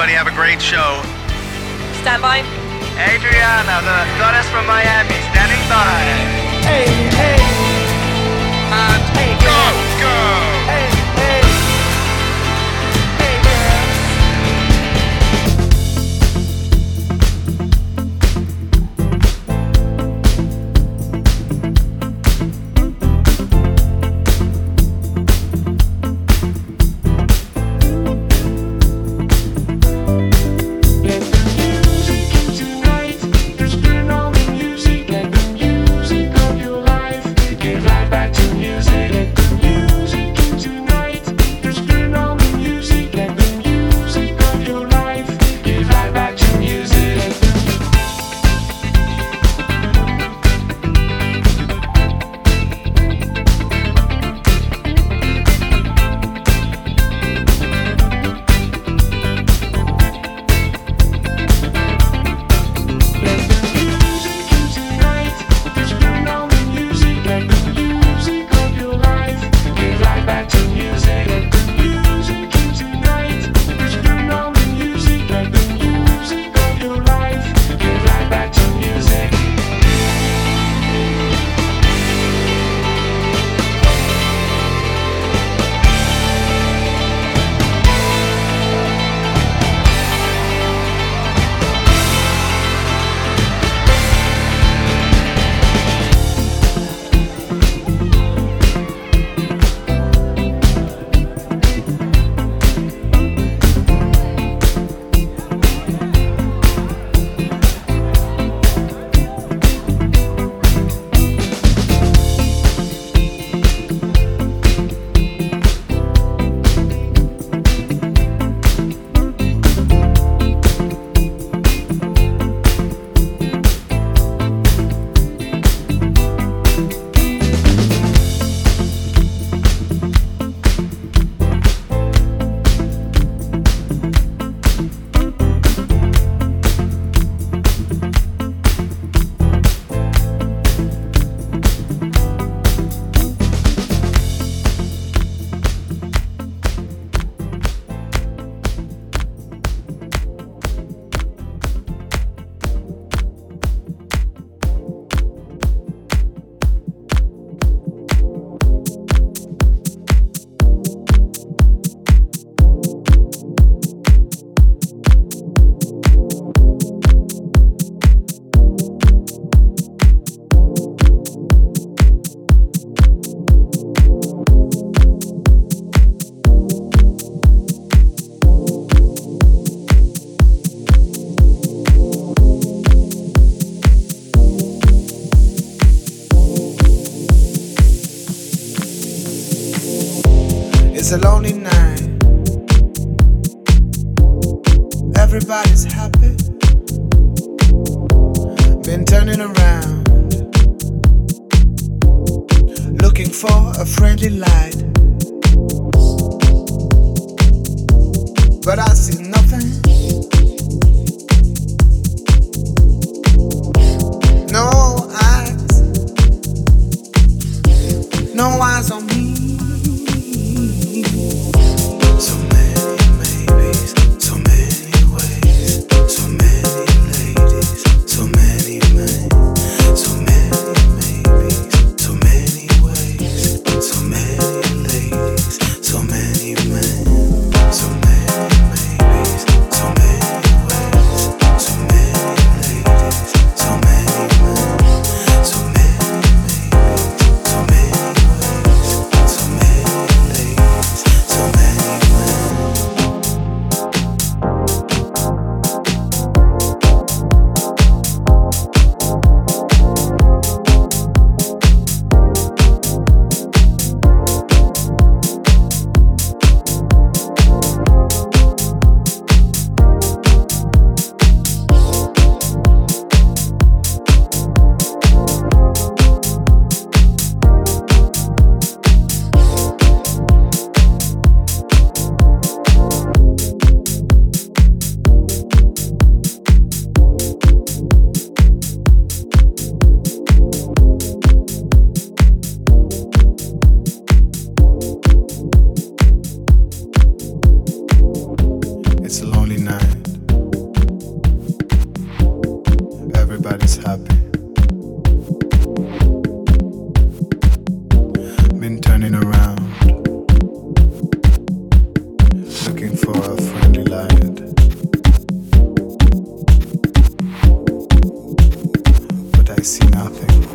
everybody, have a great show. Stand by. Adriana, the goddess from Miami, standing by. Hey, hey, And Hey, turning around. Looking for a friendly light. But I see I see nothing.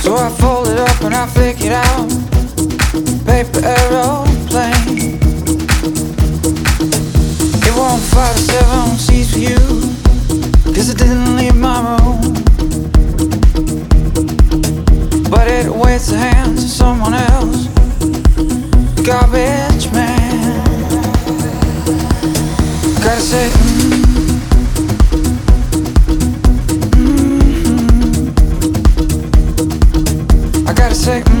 So I fold it up and I it out. Paper aeroplane. It won't fly to seven seats for you. Cause it didn't leave my room. But it waits the hands of someone else. Garbage man. Gotta say, mm, mm,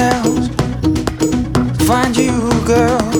else. Find you, girl.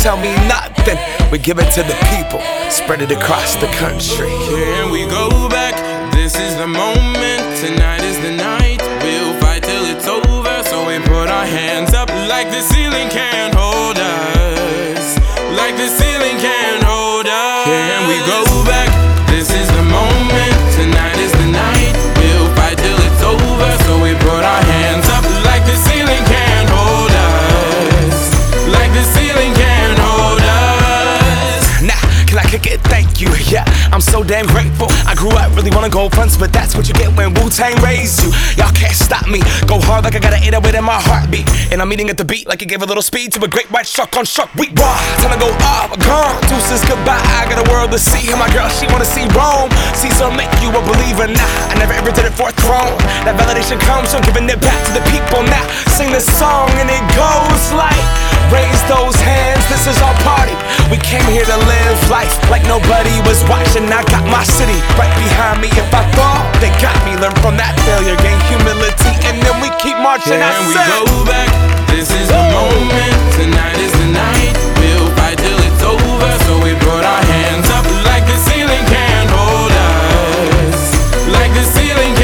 tell me nothing. We give it to the people, spread it across the country. Can we go back? This is the moment. Tonight is the night. We'll fight till it's over. So we put our hands up like the ceiling can't gold fronts, but that's what you get when Wu Tang raised you. Y'all can't stop me. Go hard like I got an 808 in my heartbeat. And I'm eating at the beat like it gave a little speed to a great white shark on shark week. Raw, time to go off, gone. Deuces goodbye. I got a world to see. And my girl, she wanna see Rome. Caesar make you a believer. Nah, I never ever did it for a throne. That validation comes from giving it back to the people. Now sing this song and it goes like. Raise those hands, this is our party. We came here to live life nobody was watching, I got my city right behind me. If I fall, they got me. Learn from that failure, gain humility, and then we keep marching. Can I we said. go back? This is the moment. Tonight is the night. We'll fight till it's over. So we put our hands up like the ceiling can't hold us. Like the ceiling.